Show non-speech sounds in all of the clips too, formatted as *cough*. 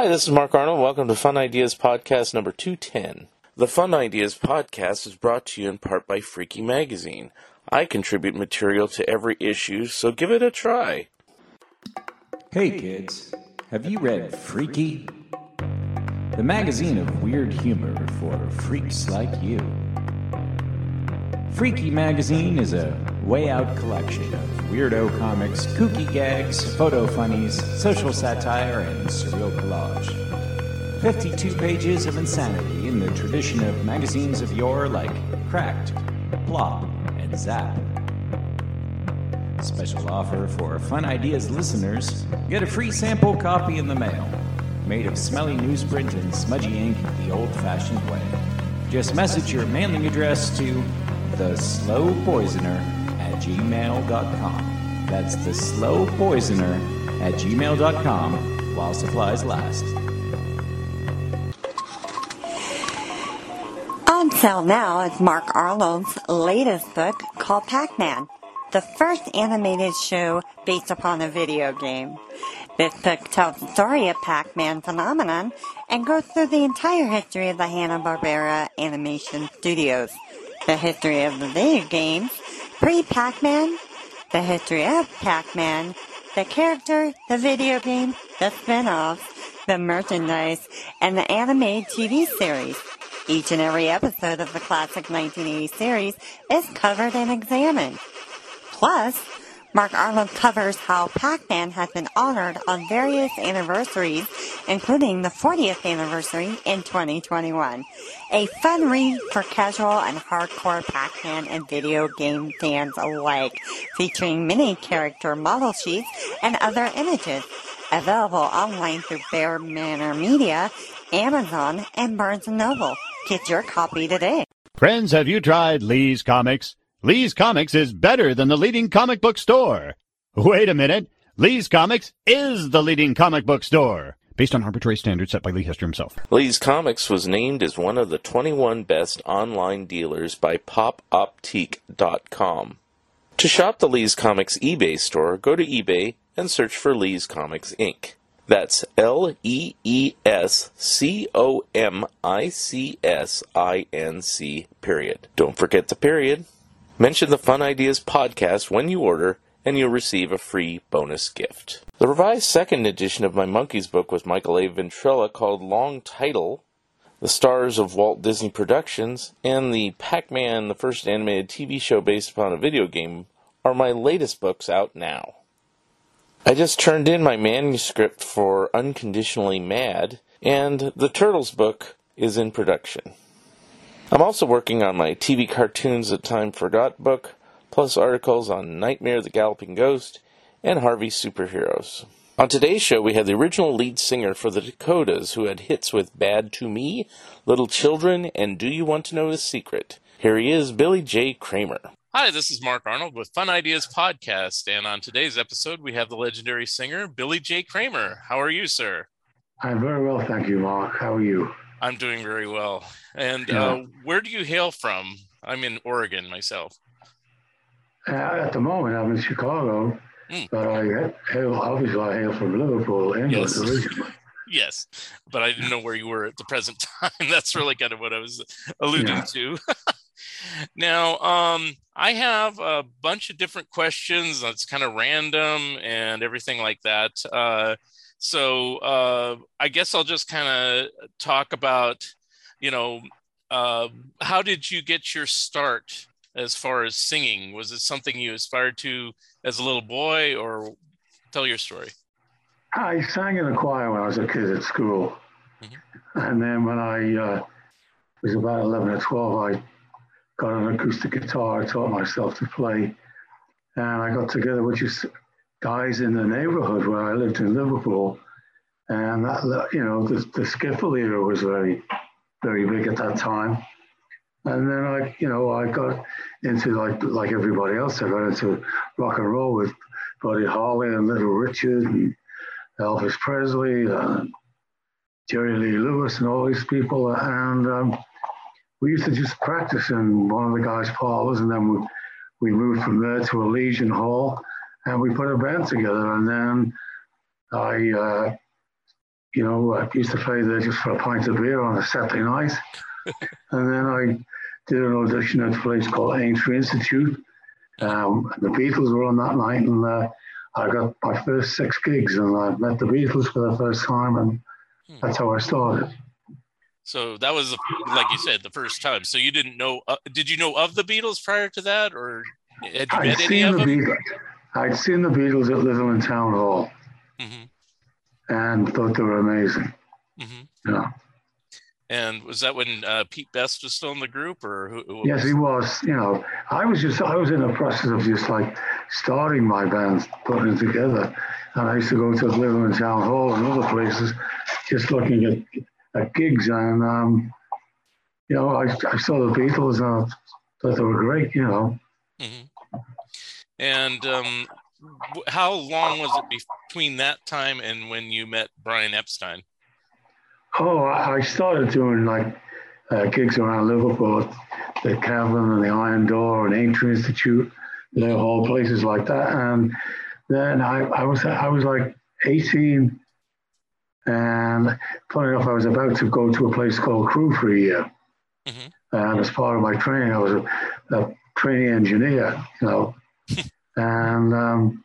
Hi, this is Mark Arnold. Welcome to Fun Ideas Podcast number 210. The Fun Ideas Podcast is brought to you in part by Freaky Magazine. I contribute material to every issue, so give it a try. Hey kids, have you read Freaky? The magazine of weird humor for freaks like you. Freaky Magazine is a way out collection of weirdo comics, kooky gags, photo funnies, social satire, and surreal collage. 52 pages of insanity in the tradition of magazines of yore like Cracked, Plop, and Zap. Special offer for Fun Ideas listeners get a free sample copy in the mail, made of smelly newsprint and smudgy ink the old fashioned way. Just message your mailing address to the slow poisoner gmail.com. That's the slow poisoner at gmail.com while supplies last. On sale now is Mark Arnold's latest book called Pac Man, the first animated show based upon a video game. This book tells the story of Pac Man phenomenon and goes through the entire history of the Hanna-Barbera Animation Studios, the history of the video games, pre-Pac Man, the history of Pac Man, the character, the video game, the spin-offs, the merchandise, and the animated TV series. Each and every episode of the classic 1980 series is covered and examined. Plus, Mark Arnold covers how Pac-Man has been honored on various anniversaries, including the 40th anniversary in 2021. A fun read for casual and hardcore Pac-Man and video game fans alike, featuring mini character model sheets and other images. Available online through Bear Manor Media, Amazon, and Barnes & Noble. Get your copy today. Friends, have you tried Lee's Comics? Lee's Comics is better than the leading comic book store. Wait a minute. Lee's Comics is the leading comic book store. Based on arbitrary standards set by Lee Hester himself. Lee's Comics was named as one of the 21 best online dealers by popoptique.com. To shop the Lee's Comics eBay store, go to eBay and search for Lee's Comics Inc. That's L E E S C O M I C S I N C period. Don't forget the period. Mention the Fun Ideas podcast when you order, and you'll receive a free bonus gift. The revised second edition of my Monkees book with Michael A. Ventrella called Long Title, The Stars of Walt Disney Productions, and the Pac Man, the first animated TV show based upon a video game, are my latest books out now. I just turned in my manuscript for Unconditionally Mad, and the Turtles book is in production. I'm also working on my TV Cartoons That Time Forgot book, plus articles on Nightmare the Galloping Ghost and Harvey Superheroes. On today's show, we have the original lead singer for the Dakotas who had hits with Bad to Me, Little Children, and Do You Want to Know the Secret? Here he is, Billy J. Kramer. Hi, this is Mark Arnold with Fun Ideas Podcast, and on today's episode, we have the legendary singer Billy J. Kramer. How are you, sir? I'm very well, thank you, Mark. How are you? I'm doing very well. And Yeah. uh, where do you hail from? I'm in Oregon myself. Uh, at the moment, I'm in Chicago, Mm. but I hail, obviously I hail from Liverpool, England Yes. originally. *laughs* Yes, but I didn't know where you were at the present *laughs* time. That's really kind of what I was alluding Yeah. to. *laughs* now, um, I have a bunch of different questions that's kind of random and everything like that. Uh, so uh, I guess I'll just kind of talk about, you know, uh, how did you get your start as far as singing? Was it something you aspired to as a little boy, or tell your story? I sang in a choir when I was a kid at school. Mhm. And then when I uh, was about 11 or 12, I got an acoustic guitar. I taught myself to play, and I got together with guys in the neighborhood where I lived in Liverpool, and that you know the, the skiffle era was very very big at that time. And then I, you know, I got into like like everybody else. I got into rock and roll with Buddy Holly and Little Richard and Elvis Presley, and Jerry Lee Lewis, and all these people. And um, we used to just practice in one of the guys' parlors, and then we we moved from there to a Legion Hall, and we put a band together. And then I, uh, you know, I used to play there just for a pint of beer on a Saturday night. *laughs* and then I did an audition at a place called Aintree Institute. Um, the Beatles were on that night, and uh, I got my first six gigs, and I met the Beatles for the first time, and that's how I started. So that was, like you said, the first time. So you didn't know? Uh, did you know of the Beatles prior to that, or had you I'd met any of the them? Beatles. I'd seen the Beatles at Litherland Town Hall hmm and thought they were amazing. hmm You know. And was that when uh, Pete Best was still in the group, or who? who Yes, he was. You know, I was just I was in the process of just like starting my band, putting it together, and I used to go to Liverpool Town Hall and other places, just looking at, at gigs, and um, you know, I, I saw the Beatles and I thought they were great. You know, hmm And um, how long was it between that time and when you met Brian Epstein? oh, I, started doing like uh, gigs around Liverpool, the Cavern and the Iron Door and Aintree Institute, you know, all places like that, and then I, I was I was like 18 and funny enough I was about to go to a place called Crewe for a year Mhm. and as part of my training I was a, a trainee engineer you know and um,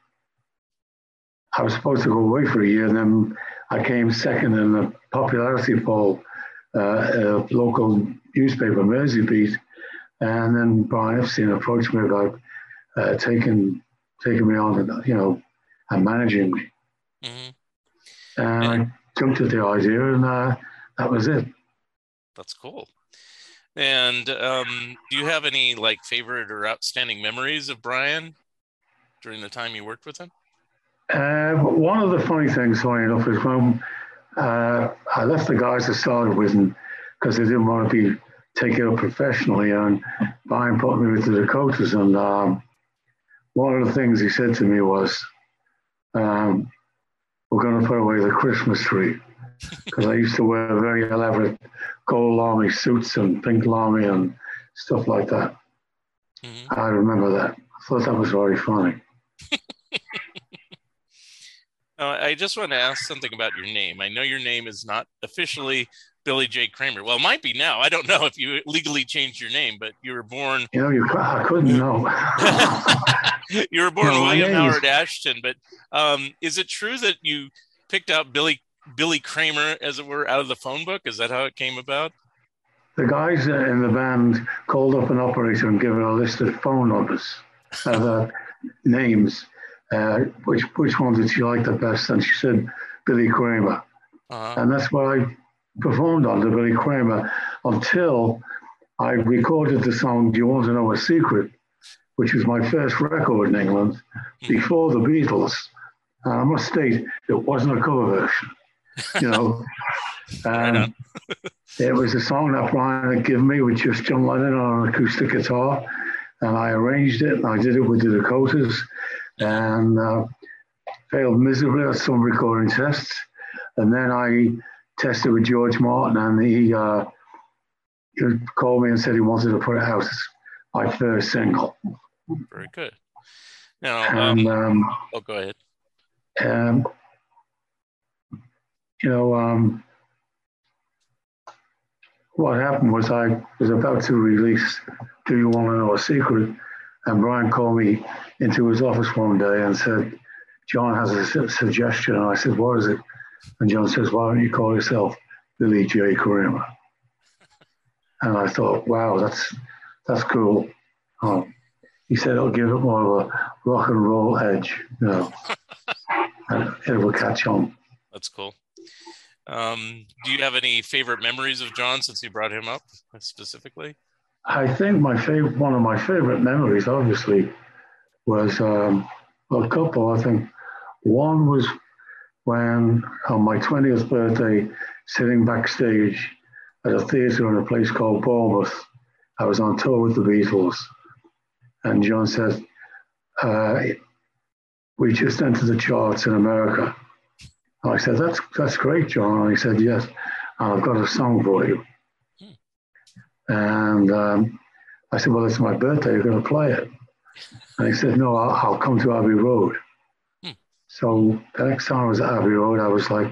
I was supposed to go away for a year and then I came second in the popularity poll uh, a local newspaper Mersey Beat. And then Brian Epstein approached me about uh, taking taking me on and you know and managing me. Hmm and I jumped at the idea, and uh, that was it. That's cool. And um, do you have any like favorite or outstanding memories of Brian during the time you worked with him? Uh, one of the funny things, funny enough, is when uh, I left the guys I started with, because they didn't want to be taken up professionally, and Brian put me with the Dakotas, and um, one of the things he said to me was, um, "We're going to put away the Christmas tree," *laughs* because I used to wear very elaborate gold lamé suits and pink lamé and stuff like that. hmm I remember that. I thought that was very funny. *laughs* Uh, I just want to ask something about your name. I know your name is not officially Billy J. Kramer. Well, it might be now. I don't know if you legally changed your name, but you were born You know, you *laughs* I couldn't know. *laughs* you were born No, William Howard Ashton. But um, is it true that you picked out Billy Billy Kramer, as it were, out of the phone book? Is that how it came about? the guys in the band called up an operator and gave her a list of phone numbers, uh, names. Uh, which which one did she like the best? And she said Billy Kramer, Uh, and that's what I performed under Billy Kramer until I recorded the song "Do You Want to Know a Secret," which was my first record in England before the Beatles. And I must state, it wasn't a cover version. You know, *laughs* um, *laughs* it was a song that Brian had given me with just John Lennon on an acoustic guitar, and I arranged it I did it with the Dakotas, and uh, failed miserably at some recording tests. And then I tested with George Martin, and he, uh, he called me and said he wanted to put it out as my first single. very good. Now, um, And um, oh, go ahead. um, you know, um, what happened was I was about to release Do You Want to Know a Secret? And Brian called me into his office one day and said, John has a su- suggestion. And I said, What is it? And John says, Why don't you call yourself Billy J. Kramer? And I thought, Wow, that's that's cool. Um, he said it'll give it more of a rock and roll edge, you know, *laughs* and it will catch on. That's cool. Um, do you have any favorite memories of John since you brought him up specifically? I think my favorite, one of my favorite memories, obviously, was um, a couple. I think one was when on my 20th birthday, sitting backstage at a theatre in a place called Bournemouth, I was on tour with the Beatles, and John said, uh, "We just entered the charts in America." And I said, "That's that's great, John." And he said, "Yes, and I've got a song for you." And um, I said, Well, it's my birthday. You're going to play it. And he said, No, I'll, I'll come to Abbey Road. Hmm. So the next time I was at Abbey Road, I was like,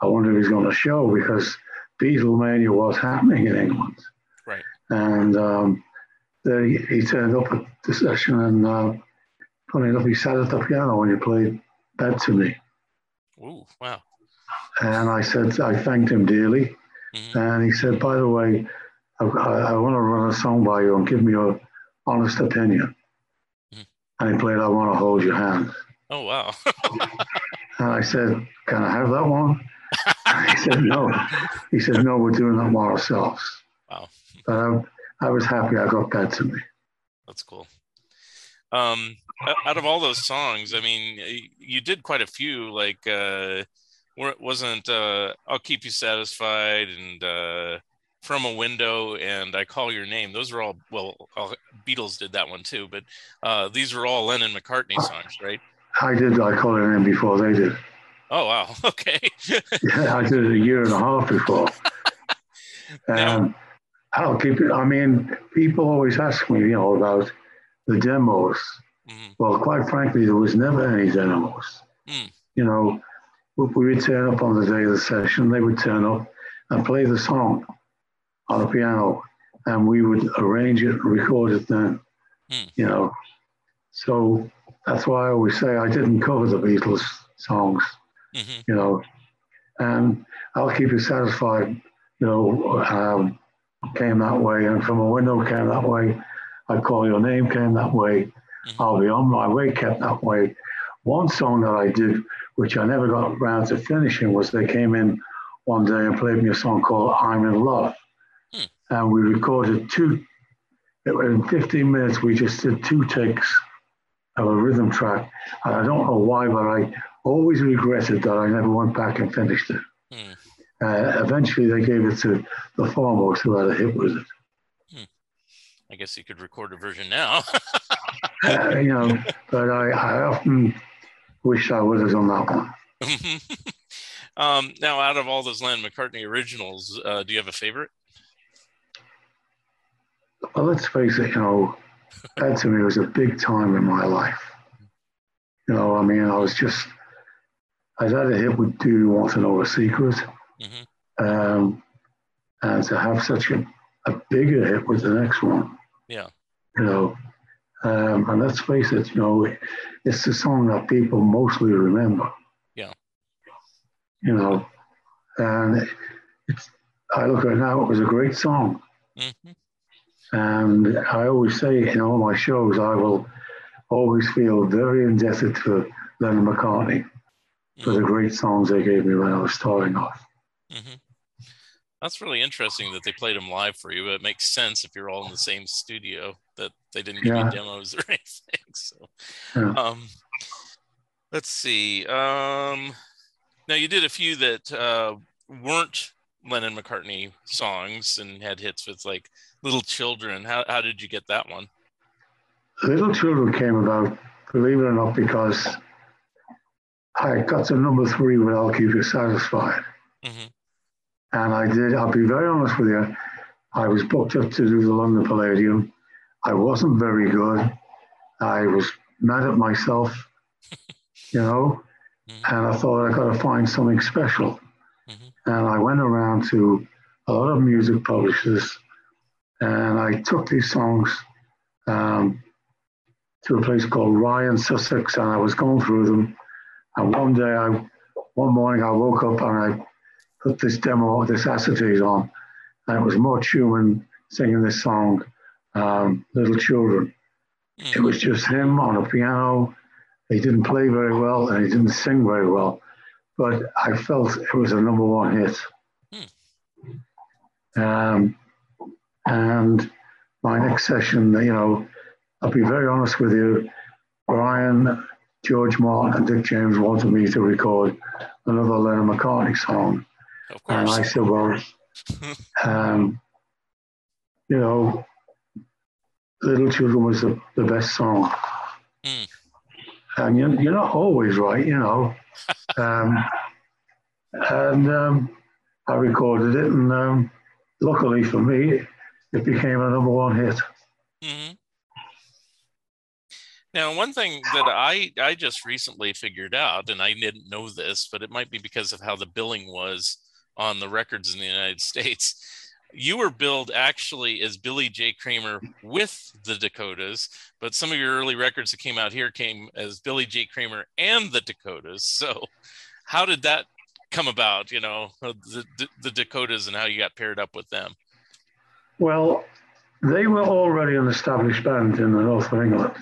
I wonder if he's going to show because Beatlemania was happening in England. Right. And um, then he, he turned up at the session and uh, funny enough, he sat at the piano when he played Bad to Me. Ooh, wow. And I said, I thanked him dearly. Mhm. And he said, by the way, I, I, I want to run a song by you and give me your honest opinion. Mhm. And he played, I Want to Hold Your Hand. Oh, wow. *laughs* And I said, Can I have that one? He said, No. He said, No, we're doing that one ourselves. Wow. But I, I was happy I got Bad to Me. That's cool. Um, out of all those songs, I mean, you did quite a few. Like, uh, wasn't uh, "I'll Keep You Satisfied" and uh, "From a Window" and "I Call Your Name." Those are all well, all, Beatles did that one too, but uh, these are all Lennon McCartney songs, right? I did, I called it in before they did. Oh wow, *laughs* okay. Yeah, I did it a year and a half before. *laughs* Now- Um, I'll keep it. I mean, people always ask me, you know, about the demos. Mhm. Well, quite frankly, there was never any demos. Hmm. You know, we would turn up on the day of the session, they would turn up and play the song on a piano, and we would arrange it and record it then. Hmm. You know, so that's why I always say I didn't cover the Beatles songs Mhm. you know, and I'll keep you satisfied, you know, um, came that way, and from a window came that way. I call your name came that way. Mhm. I'll be on my way kept that way. One song that I did, which I never got around to finishing, was they came in one day and played me a song called "I'm in Love,". And we recorded two. In 15 minutes. We just did two takes of a rhythm track, and I don't know why, but I always regretted that I never went back and finished it. Hmm. Uh, eventually, they gave it to the Fourmost who had a hit with it. I guess you could record a version now. *laughs* Uh, you know, but I, I often wish I would have done that one. *laughs* um, now, out of all those Lennon McCartney originals, uh, do you have a favorite? But let's face it, you know, that to me was a big time in my life. You know, I mean, I was just, I'd had a hit with Do You Want to Know a Secret? hmm Um, and to have such a, a bigger hit with the next one. Yeah. You know, um, and let's face it, you know, it's the song that people mostly remember. Yeah. You know, and it's, I look at it now, it was a great song. hmm And I always say in all my shows, I will always feel very indebted to Lennon McCartney for the great songs they gave me when I was starting off. hmm That's really interesting that they played them live for you. But it makes sense if you're all in the same studio that they didn't give Yeah. you demos *laughs* or anything. So, Yeah. um, let's see. Um, now you did a few that uh, weren't Lennon McCartney songs and had hits with like Little Children. How how did you get that one? Little Children came about, believe it or not, because I got to number three with I'll Keep You Satisfied. hmm And I did, I'll be very honest with you, I was booked up to do the London Palladium. I wasn't very good. I was mad at myself, *laughs* you know, Mhm. and I thought I got to find something special. Mhm. And I went around to a lot of music publishers and I took these songs um, to a place called Rye in Sussex and I was going through them. And one day, I, one morning, I woke up and I put this demo, this acetate on, and it was Mort Shuman singing this song, um, Little Children. It was just him on a piano. He didn't play very well and he didn't sing very well, but I felt it was a number one hit. Um, and my next session, you know, I'll be very honest with you, Brian, George Martin, and Dick James wanted me to record another Lennon McCartney song. Of And I said, well, *laughs* um, you know, Little Children was the, the best song. Hmm. And you're, you're not always right, you know. *laughs* um, and um, I recorded it, and um, luckily for me, it became a number one hit. hmm Now, one thing that I I just recently figured out, and I didn't know this, but it might be because of how the billing was on the records in the United States. You were billed actually as Billy J. Kramer with the Dakotas, but some of your early records that came out here came as Billy J. Kramer and the Dakotas. So, how did that come about? You know, the, the Dakotas and how you got paired up with them. Well, they were already an established band in the north of England,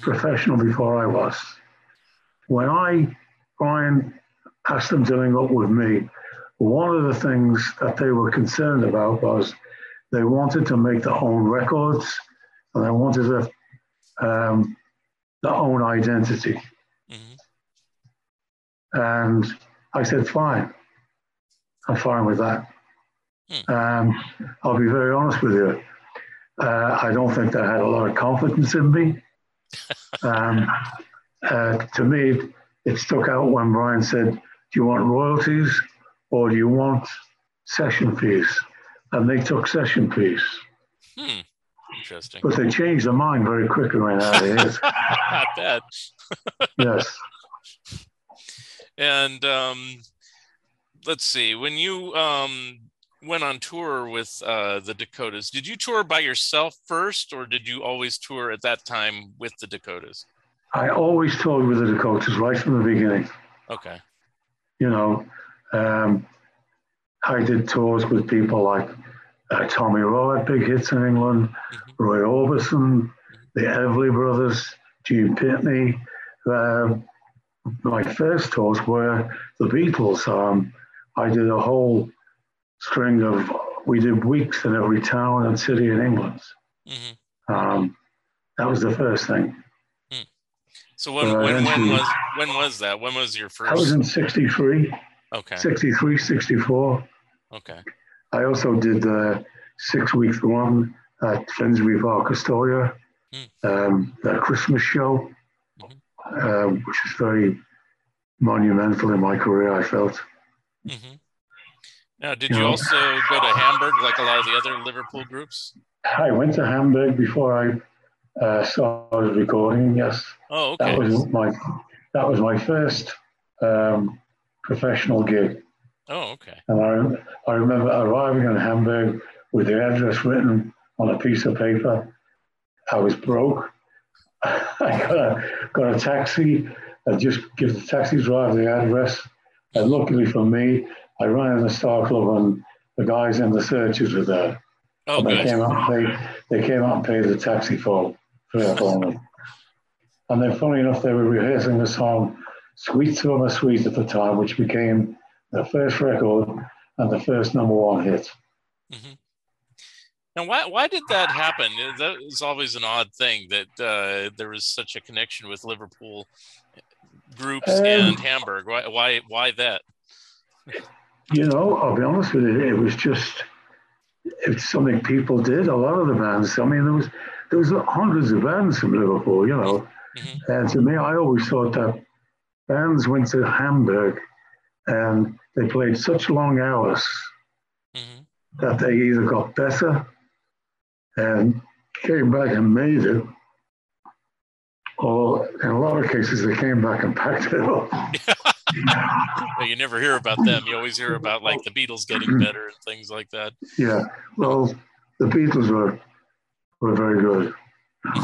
professional before I was. When I, Brian, asked them to link up with me, one of the things that they were concerned about was they wanted to make their own records and they wanted to, um, their own identity. Mhm. And I said, fine. I'm fine with that. Um, I'll be very honest with you. Uh, I don't think they had a lot of confidence in me. *laughs* Um, uh, to me, it stuck out when Brian said, Do you want royalties or do you want session fees? And they took session fees. Hmm. Interesting. But they changed their mind very quickly when that is. Not bad. yes. And um, let's see, when you um, went on tour with uh, the Dakotas, did you tour by yourself first, or did you always tour at that time with the Dakotas? I always toured with the Dakotas right from the beginning. Okay. you know, um, I did tours with people like uh, Tommy Roe had big hits in England, Roy Orbison, the Everly Brothers, Gene Pitney. Um, my first tours were the Beatles. Um, I did a whole string of, we did weeks in every town and city in England. hmm Um, that was the first thing. So when, Uh, when, when was when was that? When was your first? I was in 63, Okay. 63, 64. Okay. I also did the six week one at Finsbury Park, Astoria, um, the Christmas show, um, which is very monumental in my career, I felt. hmm Now, did you Yeah. also go to Hamburg like a lot of the other Liverpool groups? I went to Hamburg before I uh, started recording, yes. Oh, That was my that was my first um, professional gig. Oh, okay. And I, I remember arriving in Hamburg with the address written on a piece of paper. I was broke. *laughs* I got a, got a taxi. I just give the taxi driver the address. And luckily for me, I ran in the Star Club and the guys in the Searchers were there. Oh, and they good. came out and paid, they came out and paid the taxi for, me. And then funny enough, they were rehearsing the song Sweets for My Sweet at the time, which became the first record and the first number one hit. hmm Now, why why did that happen? Uh, That is always an odd thing that uh, there was such a connection with Liverpool groups Um, and Hamburg. Why why why that? *laughs* You know, I'll be honest with you, it was just it's something people did. A lot of the bands. I mean, there was there was hundreds of bands from Liverpool. You know, Mhm. and to me, I always thought that bands went to Hamburg and they played such long hours hmm that they either got better and came back and made it, or in a lot of cases they came back and packed it up. *laughs* You never hear about them. You always hear about like the Beatles getting better and things like that. Yeah, well, the Beatles were were very good, *laughs*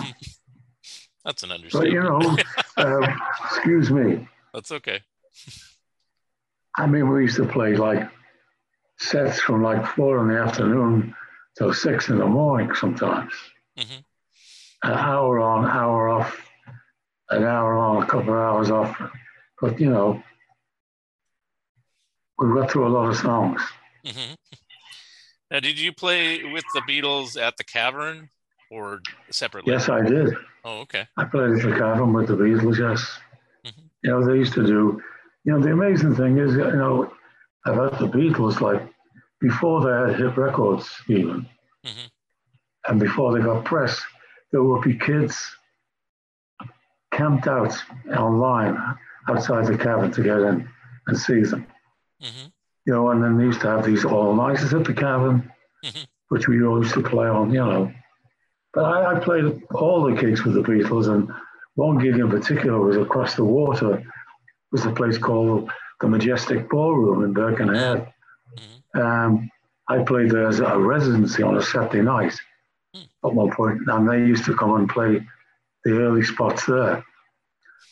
That's an understatement. but you know, uh, *laughs* excuse me. That's okay. I mean, we used to play like sets from like four in the afternoon till six in the morning sometimes. Mhm. An hour on, hour off, an hour on, a couple of hours off. But you know, we got through a lot of songs. hmm Now, did you play with the Beatles at the Cavern? or separately? Yes, I did. Oh, okay. I played at the Cavern with the Beatles. Yes. Mhm. You know, they used to do. You know, the amazing thing is, you know, about the Beatles, like before they had hit records, even, Mhm. and before they got press, there would be kids camped out online outside the cavern to get in and see them. Hmm You know, and then they used to have these all nighters at the cavern, Mhm. which we all used to play on, you know. But I, I played all the gigs with the Beatles, and one gig in particular was across the water, was a place called the Majestic Ballroom in Birkenhead. Mhm. Um, I played there as a residency on a Saturday night at one point, and they used to come and play the early spots there.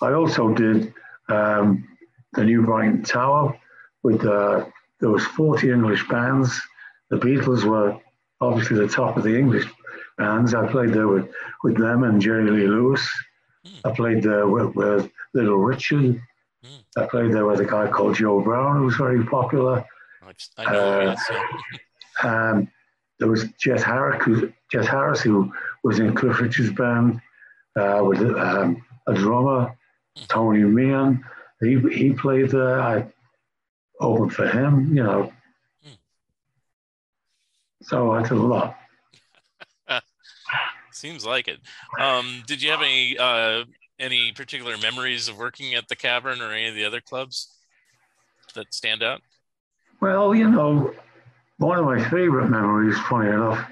I also did um, the New Brighton Tower with uh, there was 40 English bands. The Beatles were obviously the top of the English bands. I played there with, with them and Jerry Lee Lewis. I played there with, with Little Richard. Mm. I played there with a guy called Joe Brown, who was very popular. I I know. Uh. Um, there was Jet Harris, who, Jet Harris, who was in Cliff Richard's band uh, with um, a drummer, Tony Meehan. He he played there. I opened for him, you know. So I did a lot. Seems like it. Um, did you have any uh, any particular memories of working at the Cavern or any of the other clubs that stand out? Well, you know, one of my favorite memories, funny enough,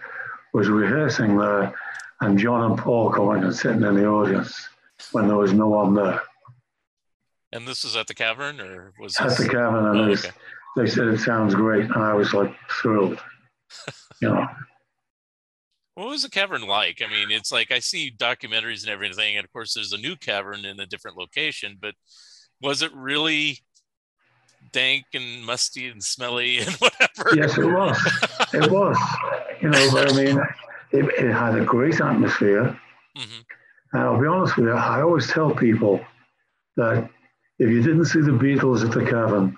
was rehearsing there and John and Paul coming and sitting in the audience when there was no one there. And this was at the Cavern, or was At this? the cavern? and Oh, they, okay. they said it sounds great, and I was like thrilled. *laughs* You know, What was the cavern like? I mean, it's like I see documentaries and everything, and of course, there's a new cavern in a different location. But was it really dank and musty and smelly *laughs* and whatever? yes, it was. It was. You know, but I mean, it, it had a great atmosphere. hmm And I'll be honest with you, I always tell people that if you didn't see the Beatles at the Cavern,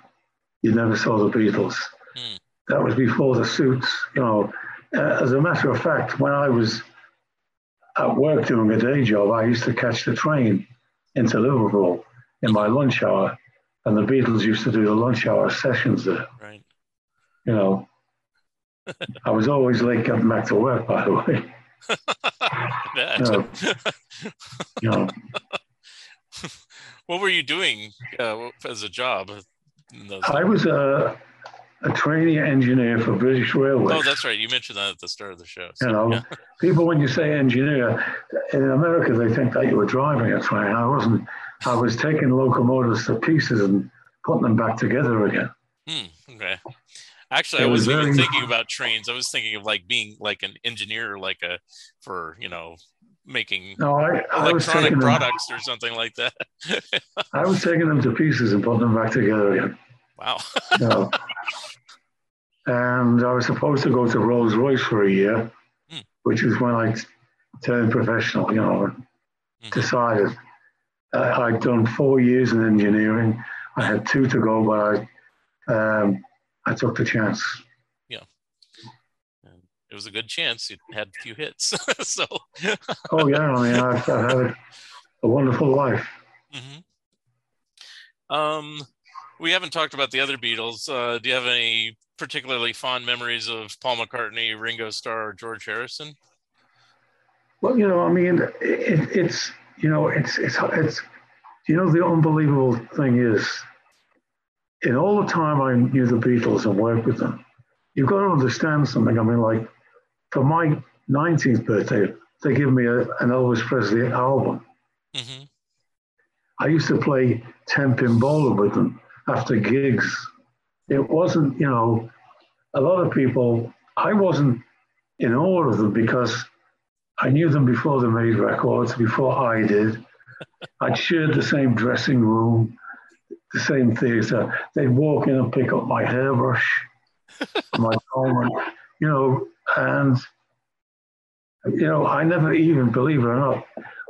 you never saw the Beatles. Hmm. That was before the suits. You know, uh, as a matter of fact, when I was at work doing a day job, I used to catch the train into Liverpool in my lunch hour, and the Beatles used to do the lunch hour sessions there. Right. You know, I was always late getting back to work, by the way. *laughs* That. No. You know, *laughs* *laughs* what were you doing uh, as a job? in those- I was a, a trainee engineer for British Railways. oh, that's right. You mentioned that at the start of the show. So, You know, yeah. *laughs* people when you say engineer in America, they think that you were driving a train. I wasn't. I was taking locomotives to pieces and putting them back together again. Hmm, okay. Actually, It I was wasn't even thinking about trains. I was thinking of like being like an engineer, like a for you know making No, I, I electronic taking them. products or something like that. *laughs* I was taking them to pieces and putting them back together again. wow. *laughs* And I was supposed to go to Rolls Royce for a year, Hmm. which is when I turned professional. You know, Mhm. decided uh, I'd done four years in engineering. I had two to go, but I um, I took the chance. It was a good chance. You had a few hits. *laughs* so. Oh yeah, I mean I've, I've had a wonderful life. Mhm. Um, we haven't talked about the other Beatles. Uh, do you have any particularly fond memories of Paul McCartney, Ringo Starr, or George Harrison? Well, you know, I mean, it, it's you know, it's it's it's you know, the unbelievable thing is, in all the time I knew the Beatles and worked with them, you've got to understand something. I mean, like for my 19th birthday, they give me a, an Elvis Presley album. hmm I used to play 10 pin bowler with them after gigs. It wasn't, you know, a lot of people, I wasn't in awe of them because I knew them before they made records, before I did. *laughs* I'd shared the same dressing room, the same theater. They'd walk in and pick up my hairbrush, *laughs* my comb, you know, and, you know, I never even, believe it or not,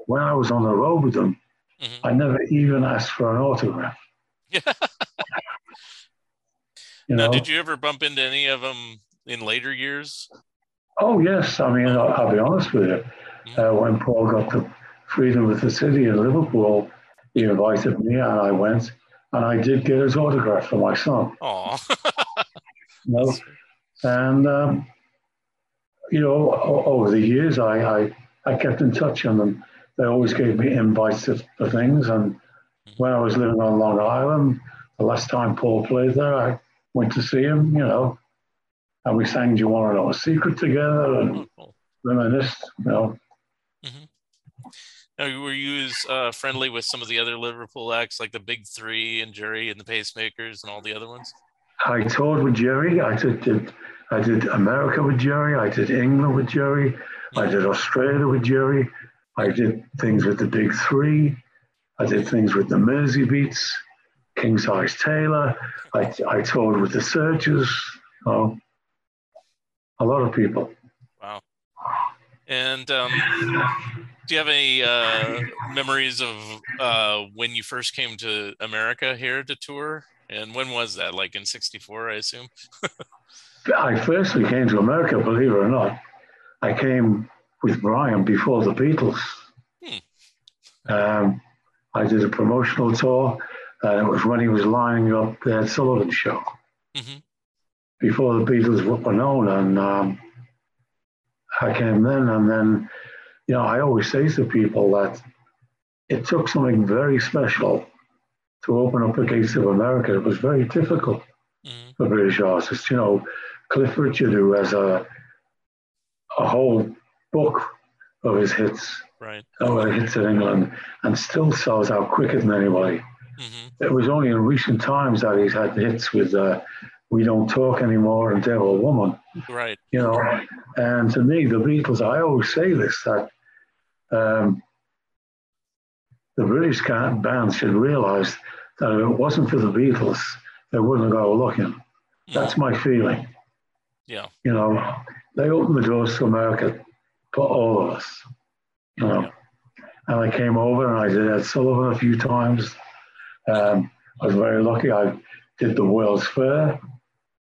when I was on the road with them, hmm I never even asked for an autograph. *laughs* You Now, know? did you ever bump into any of them in later years? Oh yes, I mean I'll, I'll be honest with you. Uh, when Paul got the Freedom of the City in Liverpool, he invited me and I went and I did get his autograph for my son. Oh, *laughs* You know? And, um, you know, over the years, I, I, I kept in touch and them. They always gave me invites to, to things. And when I was living on Long Island, the last time Paul played there, I went to see him, you know, and we sang Do You Want to Know a Secret together and cool. reminisced, you know. Now, were you as uh, friendly with some of the other Liverpool acts, like the Big Three and Gerry and the Pacemakers and all the other ones? I toured with Gerry. I did, did I did America with Gerry. I did England with Gerry. I did Australia with Gerry. I did things with the Big Three. I did things with the Mersey Beats, King Size Taylor. I, I toured with the Searchers. Oh, a lot of people. Wow. And um, do you have any uh, memories of uh, when you first came to America here to tour? And when was that? Like in '64, I assume. I firstly came to America, believe it or not. I came with Brian before the Beatles. Um, I did a promotional tour, and it was when he was lining up the Ed Sullivan show hmm before the Beatles were known. And um, I came then, and then, you know, I always say to people that it took something very special to open up the gates of America. It was very difficult hmm for British artists. You know, Cliff Richard, who has a a whole book of his hits, Right. of hits in England, and still sells out quicker than anybody. hmm It was only in recent times that he's had hits with uh, "We Don't Talk Anymore" and "Devil Woman." Right. You know, and to me, the Beatles. I always say this that um, the British bands should realise that if it wasn't for the Beatles, they wouldn't go looking. That's my feeling. Yeah. You know, they opened the doors to America for all of us. You know, and I came over and I did Ed Sullivan a few times. Um, I was very lucky. I did the World's Fair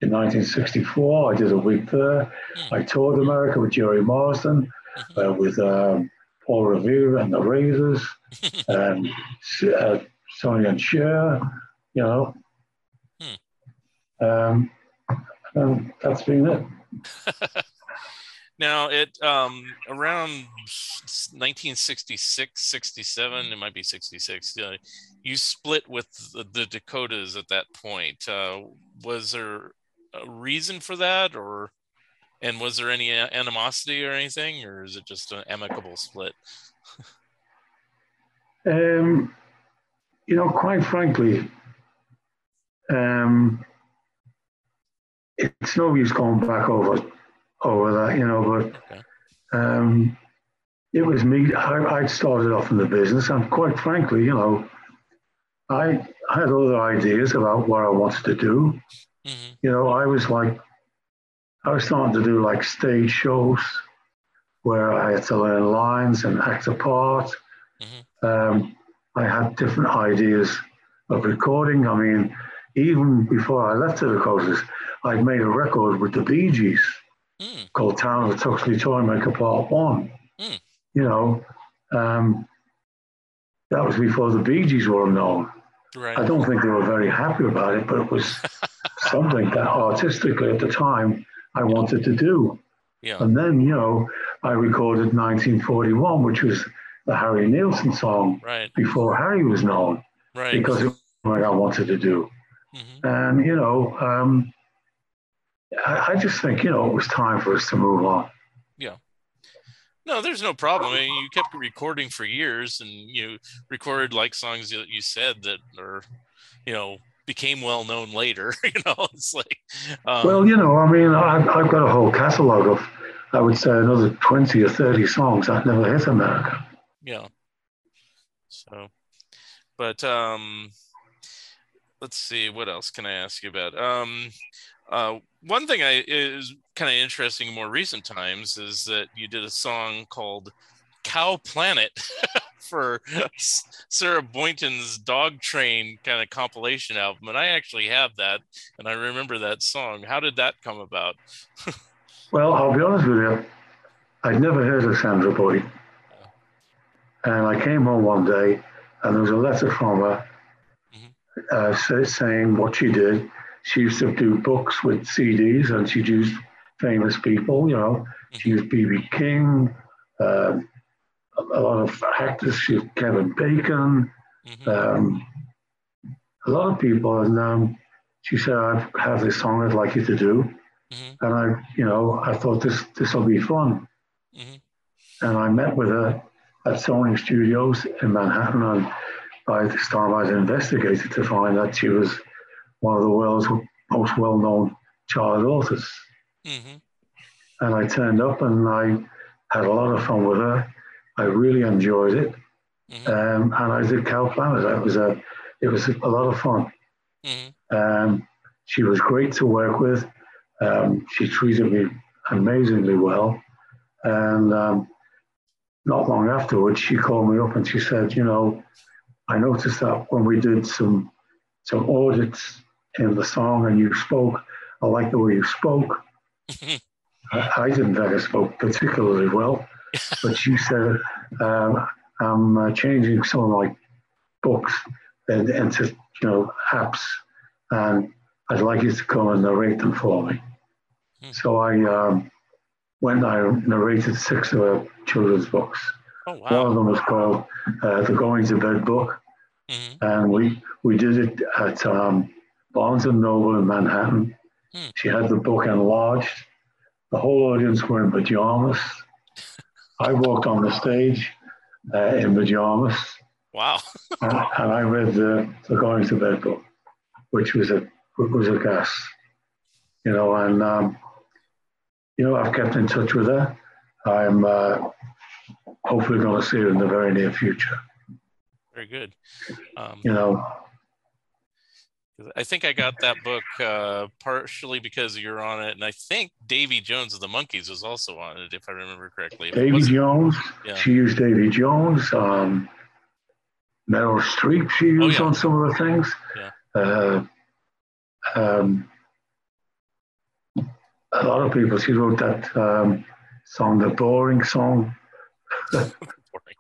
in 1964. I did a week there. I toured America with Gerry Marsden, uh, with um, Paul Revere and the Raiders, *laughs* and uh, Sonny and Cher. You know, um, and that's been it. *laughs* Now, it um, around 1966, 67, it might be 66. Uh, you split with the, the Dakotas at that point. Uh, was there a reason for that, or and was there any animosity or anything, or is it just an amicable split? *laughs* Um, you know, quite frankly, um, it's no use going back over over that, you know. But Okay. um, it was me. I, I started off in the business, and quite frankly, you know, I had other ideas about what I wanted to do. hmm You know, I was like, I was starting to do like stage shows where I had to learn lines and act a part. Um, I had different ideas of recording. I mean, even before I left the Dakotas, I'd made a record with the Bee Gees Mm, called Town of the Tuxley Toymaker Part One. Mm. You know, um, that was before the Bee Gees were known. right. I don't think they were very happy about it, but it was *laughs* something that artistically at the time I wanted to do. Yeah. And then, you know, I recorded 1941, which was the Harry Nilsson song Right. before Harry was known, Right. because it was what I wanted to do. Mhm. And, you know, um, I, I just think, you know, it was time for us to move on. Yeah. No, there's no problem. I mean, you kept recording for years, and you recorded like songs that you said that are, you know, became well known later. *laughs* you know, it's like, um, Well, you know, I mean, I've, I've got a whole catalogue of, I would say, another 20 or 30 songs that never hit America. yeah. So, but um, let's see, what else can I ask you about? Um, uh, one thing I is kind of interesting in more recent times is that you did a song called "Cow Planet" *laughs* for *laughs* Sandra Boynton's Dog Train kind of compilation album, and I actually have that, and I remember that song. How did that come about? *laughs* Well, I'll be honest with you, I'd never heard of Sandra Boynton. And I came home one day, and there was a letter from her uh, saying what she did. She used to do books with CDs, and she'd use famous people. You know, she used BB King, uh, a lot of actors. She Kevin Bacon, Mhm. um, a lot of people. And um, she said, "I have this song I'd like you to do." Mhm. And I, you know, I thought this this will be fun. Mhm. And I met with her at Sony Studios in Manhattan. And by this time, I was investigated to find that she was one of the world's most well-known child authors. Mhm. And I turned up and I had a lot of fun with her. I really enjoyed it. Mhm. Um, and I did Cow Planet. It was a, it was a lot of fun. Mhm. Um, she was great to work with. Um, she treated me amazingly well. And um, not long afterwards, she called me up and she said, "You know, I noticed that when we did some some audits in the song and you spoke, I like the way you spoke. *laughs* I, I didn't think I spoke particularly well, but she said, um, I'm uh, changing some of my books and, into you know apps, and I'd like you to come and narrate them for me. So I um, went. I narrated six of her children's books. Oh One of them was called uh, the Going to Bed book, Mhm. and we we did it at um, Barnes and Noble in Manhattan. Hmm. She had the book enlarged. The whole audience were in pajamas. *laughs* I walked on the stage uh, in pajamas, Wow. *laughs* and, and I read the, the Going to Bed book, which was a was a gas, you know. And um, you know, I've kept in touch with her. I'm uh, hopefully going to see her in the very near future. Very good. Um, You know, I think I got that book uh, partially because you're on it, and I think Davy Jones of the Monkees was also on it, if I remember correctly. Davy Jones. Yeah. She used Davy Jones. Um, Meryl Streep. She Oh, used yeah. on some of the things. Yeah. Uh, um, a lot of people. She wrote that um, song, the boring song. *laughs* *laughs* Boring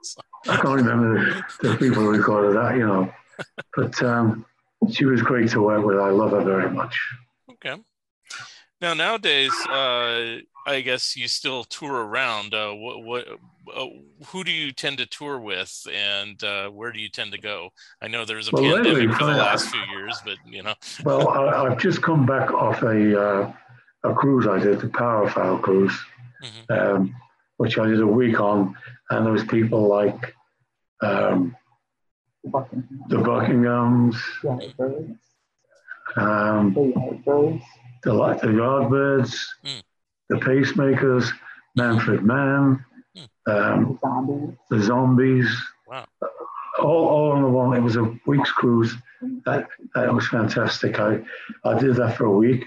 song. I can't remember the, the people who recorded that, you know. *laughs* But um, she was great to work with. I love her very much. Okay. Now nowadays, uh, I guess you still tour around. Uh, what, what, uh, who do you tend to tour with, and uh, where do you tend to go? I know there's a Well, pandemic lately, for the last few years, but you know. Well, I, I've just come back off a uh, a cruise I did, the Parafoul cruise, Mhm. um, which I did a week on, and there was people like um, the Buckinghams, um, the like the Yardbirds, Mm. the Pacemakers, Manfred Mann, um, the Zombies, Wow. all, all on the one. It was a week's cruise. That that was fantastic. I I did that for a week,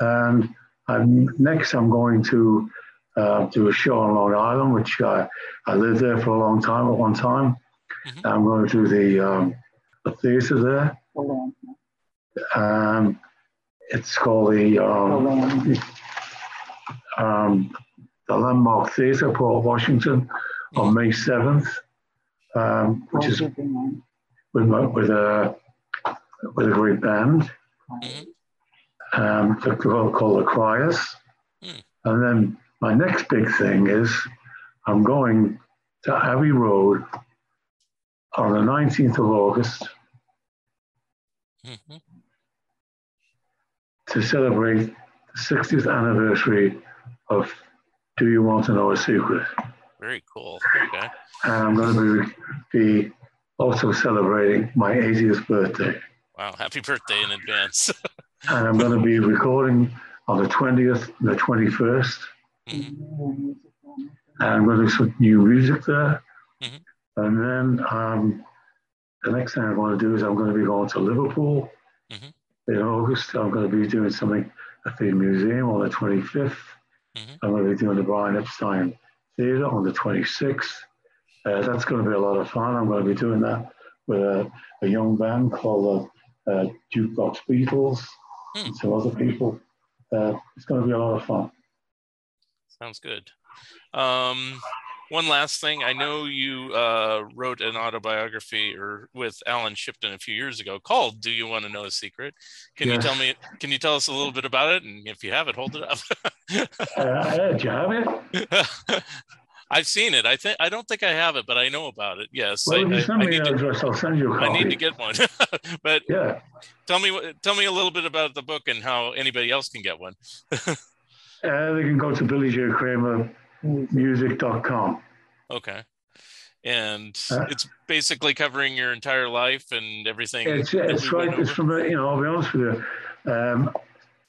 and I'm next. I'm going to uh, do a show on Long Island, which I I lived there for a long time at one time. Mhm. I'm going to do the um, the theatre there. Um, it's called the um, um, the Landmark Theatre, Port Washington, on May seventh, um, which is with my, with a with a great band. Mhm. Um, they're called, called the Criers. Hmm. And then my next big thing is I'm going to Abbey Road on the 19th of August Mhm. to celebrate the 60th anniversary of Do You Want to Know a Secret? Very cool. Okay. And I'm going to be, be also celebrating my 80th birthday. Wow. Happy birthday in advance. *laughs* And I'm going to be recording on the 20th and the 21st. Mhm. And I'm going to do some new music there. And then um, the next thing I'm going to do is I'm going to be going to Liverpool Mhm. in August. I'm going to be doing something at the museum on the 25th. Mhm. I'm going to be doing the Brian Epstein Theatre on the 26th. Uh, that's going to be a lot of fun. I'm going to be doing that with a, a young band called the uh, Jukebox Beatles Hmm. and some other people. Uh, it's going to be a lot of fun. Sounds good. Um, one last thing. I know you uh, wrote an autobiography or with Alyn Shipton a few years ago called "Do You Want to Know a Secret?" Can yes. you tell me? Can you tell us a little bit about it? And if you have it, hold it up. uh, do you have it? *laughs* I've seen it. I think I don't think I have it, but I know about it. Yes. Well, I, you send I, me an address, I'll send you a copy. I need to get one. *laughs* but yeah, tell me tell me a little bit about the book and how anybody else can get one. *laughs* uh, they can go to billyjkramermusic.com. Okay. And uh, it's basically covering your entire life and everything. It's, it's right. It's from, you know, I'll be honest with you. Um,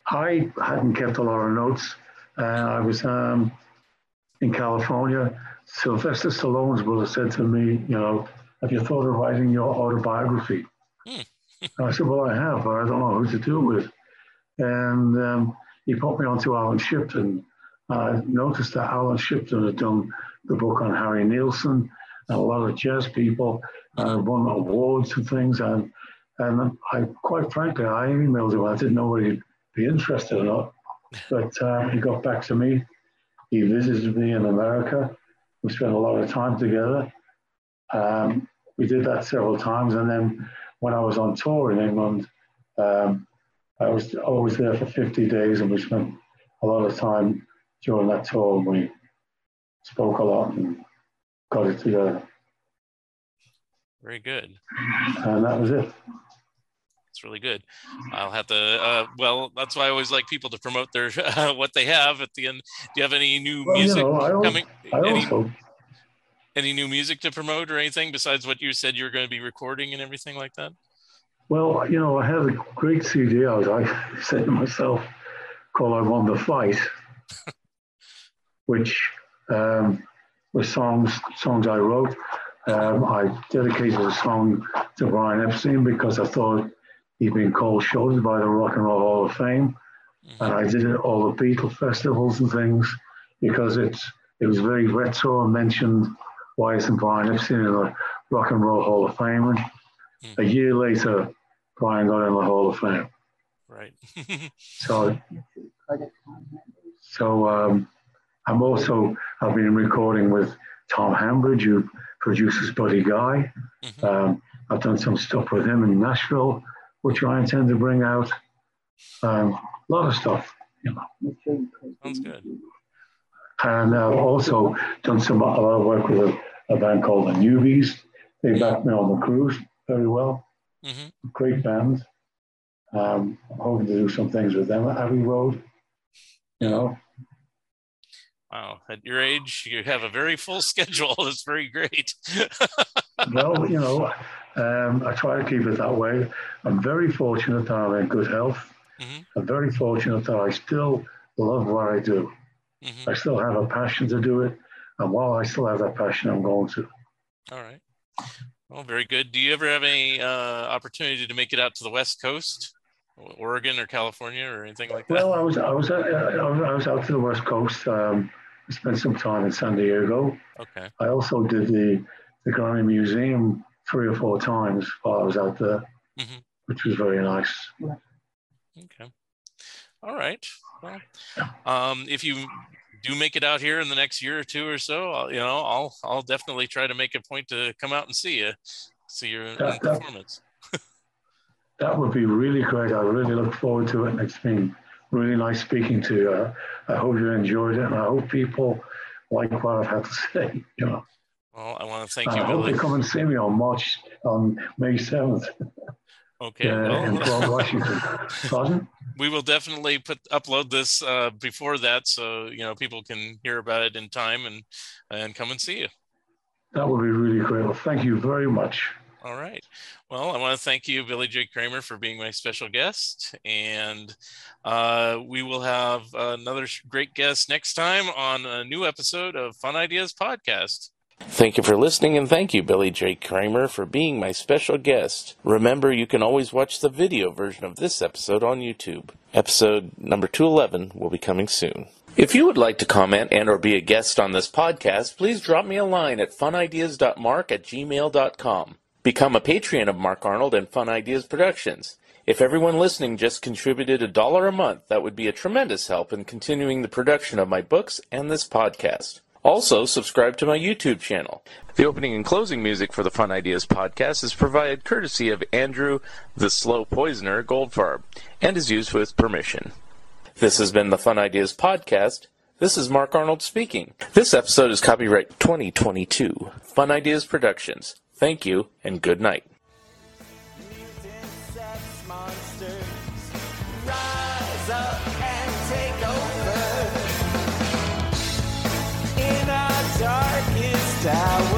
I hadn't kept a lot of notes. Uh, I was um, in California, Sylvester Stallone's brother said to me, you know, have you thought of writing your autobiography? Hmm. I said, well, I have, but I don't know who to do it with. And um, he put me onto Alyn Shipton. I noticed that Alyn Shipton had done the book on Harry Nilsson and a lot of jazz people, uh, won awards and things. And, and I, quite frankly, I emailed him. I didn't know whether he'd be interested or not. But uh, he got back to me he visited me in America. We spent a lot of time together. Um, we did that several times. And then when I was on tour in England, um, I was always there for 50 days and we spent a lot of time during that tour. We spoke a lot and got it together. Very good. And that was it. It's really good. I'll have to. Uh, well, that's why I always like people to promote their uh, *laughs* what they have at the end. Do you have any new well, music you know, coming? any, also... any new music to promote or anything besides what you said you were going to be recording and everything like that? Well, you know, I had a great CD out. I *laughs* said to myself, called "I Won the Fight," which um, was songs songs I wrote. Um, I dedicated a song to Brian Epstein because I thought He'd been cold shouldered by the Rock and Roll Hall of Fame. And I did it all the Beatle festivals and things because it's it was very retro and mentioned Wyatt and Brian Epstein in the Rock and Roll Hall of Fame. And mm-hmm. a year later, Brian got in the Hall of Fame. Right. *laughs* so, so um, I'm also I've been recording with Tom Hambridge, who produces Buddy Guy. Mm-hmm. Um, I've done some stuff with him in Nashville which I intend to bring out. Um, a lot of stuff, you know. Sounds good. And I've also done some a lot of work with a, a band called the Newbies. They backed me on the cruise very well. Mm-hmm. Great band. Um, I'm hoping to do some things with them at Abbey Road. You know. Wow, at your age, you have a very full *laughs* schedule. That's very great. *laughs* well, you know, um, I try to keep it that way. I'm very fortunate that I'm in good health. Mm-hmm. I'm very fortunate that I still love what I do. Mm-hmm. I still have a passion to do it. And while I still have that passion, I'm going to. All right. Well, very good. Do you ever have any uh, opportunity to make it out to the West Coast, Oregon or California or anything like that? Well, I was I was uh, I was out to the West Coast. Um, I spent some time in San Diego. Okay. I also did the the Grammy Museum three or four times while I was out there, mm-hmm. which was very nice. Okay. All right. Well, um, if you do make it out here in the next year or two or so, I'll, you know, I'll I'll definitely try to make a point to come out and see you, see your that, performance. That, *laughs* that would be really great. I really look forward to it. It's been really nice speaking to you. I hope you enjoyed it, and I hope people like what I've had to say. You know. Well, I want to thank you. I hope they come and see me on March on May seventh. Okay. Uh, well, in Washington. *laughs* Pardon? We will definitely put upload this uh, before that, so you know people can hear about it in time and and come and see you. That would be really great. Well, thank you very much. All right. Well, I want to thank you, Billy J. Kramer, for being my special guest. And uh, we will have another great guest next time on a new episode of Fun Ideas Podcast. Thank you for listening, and thank you, Billy J. Kramer, for being my special guest. Remember, you can always watch the video version of this episode on YouTube. Episode number 211 will be coming soon. If you would like to comment and or be a guest on this podcast, please drop me a line at funideas.mark at gmail.com. Become a patron of Mark Arnold and Fun Ideas Productions. If everyone listening just contributed a dollar a month, that would be a tremendous help in continuing the production of my books and this podcast. Also, subscribe to my YouTube channel. The opening and closing music for the Fun Ideas podcast is provided courtesy of Andrew the Slow Poisoner Goldfarb and is used with permission. This has been the Fun Ideas podcast. This is Mark Arnold speaking. This episode is copyright 2022. Fun Ideas Productions. Thank you, and good night. darkest hour.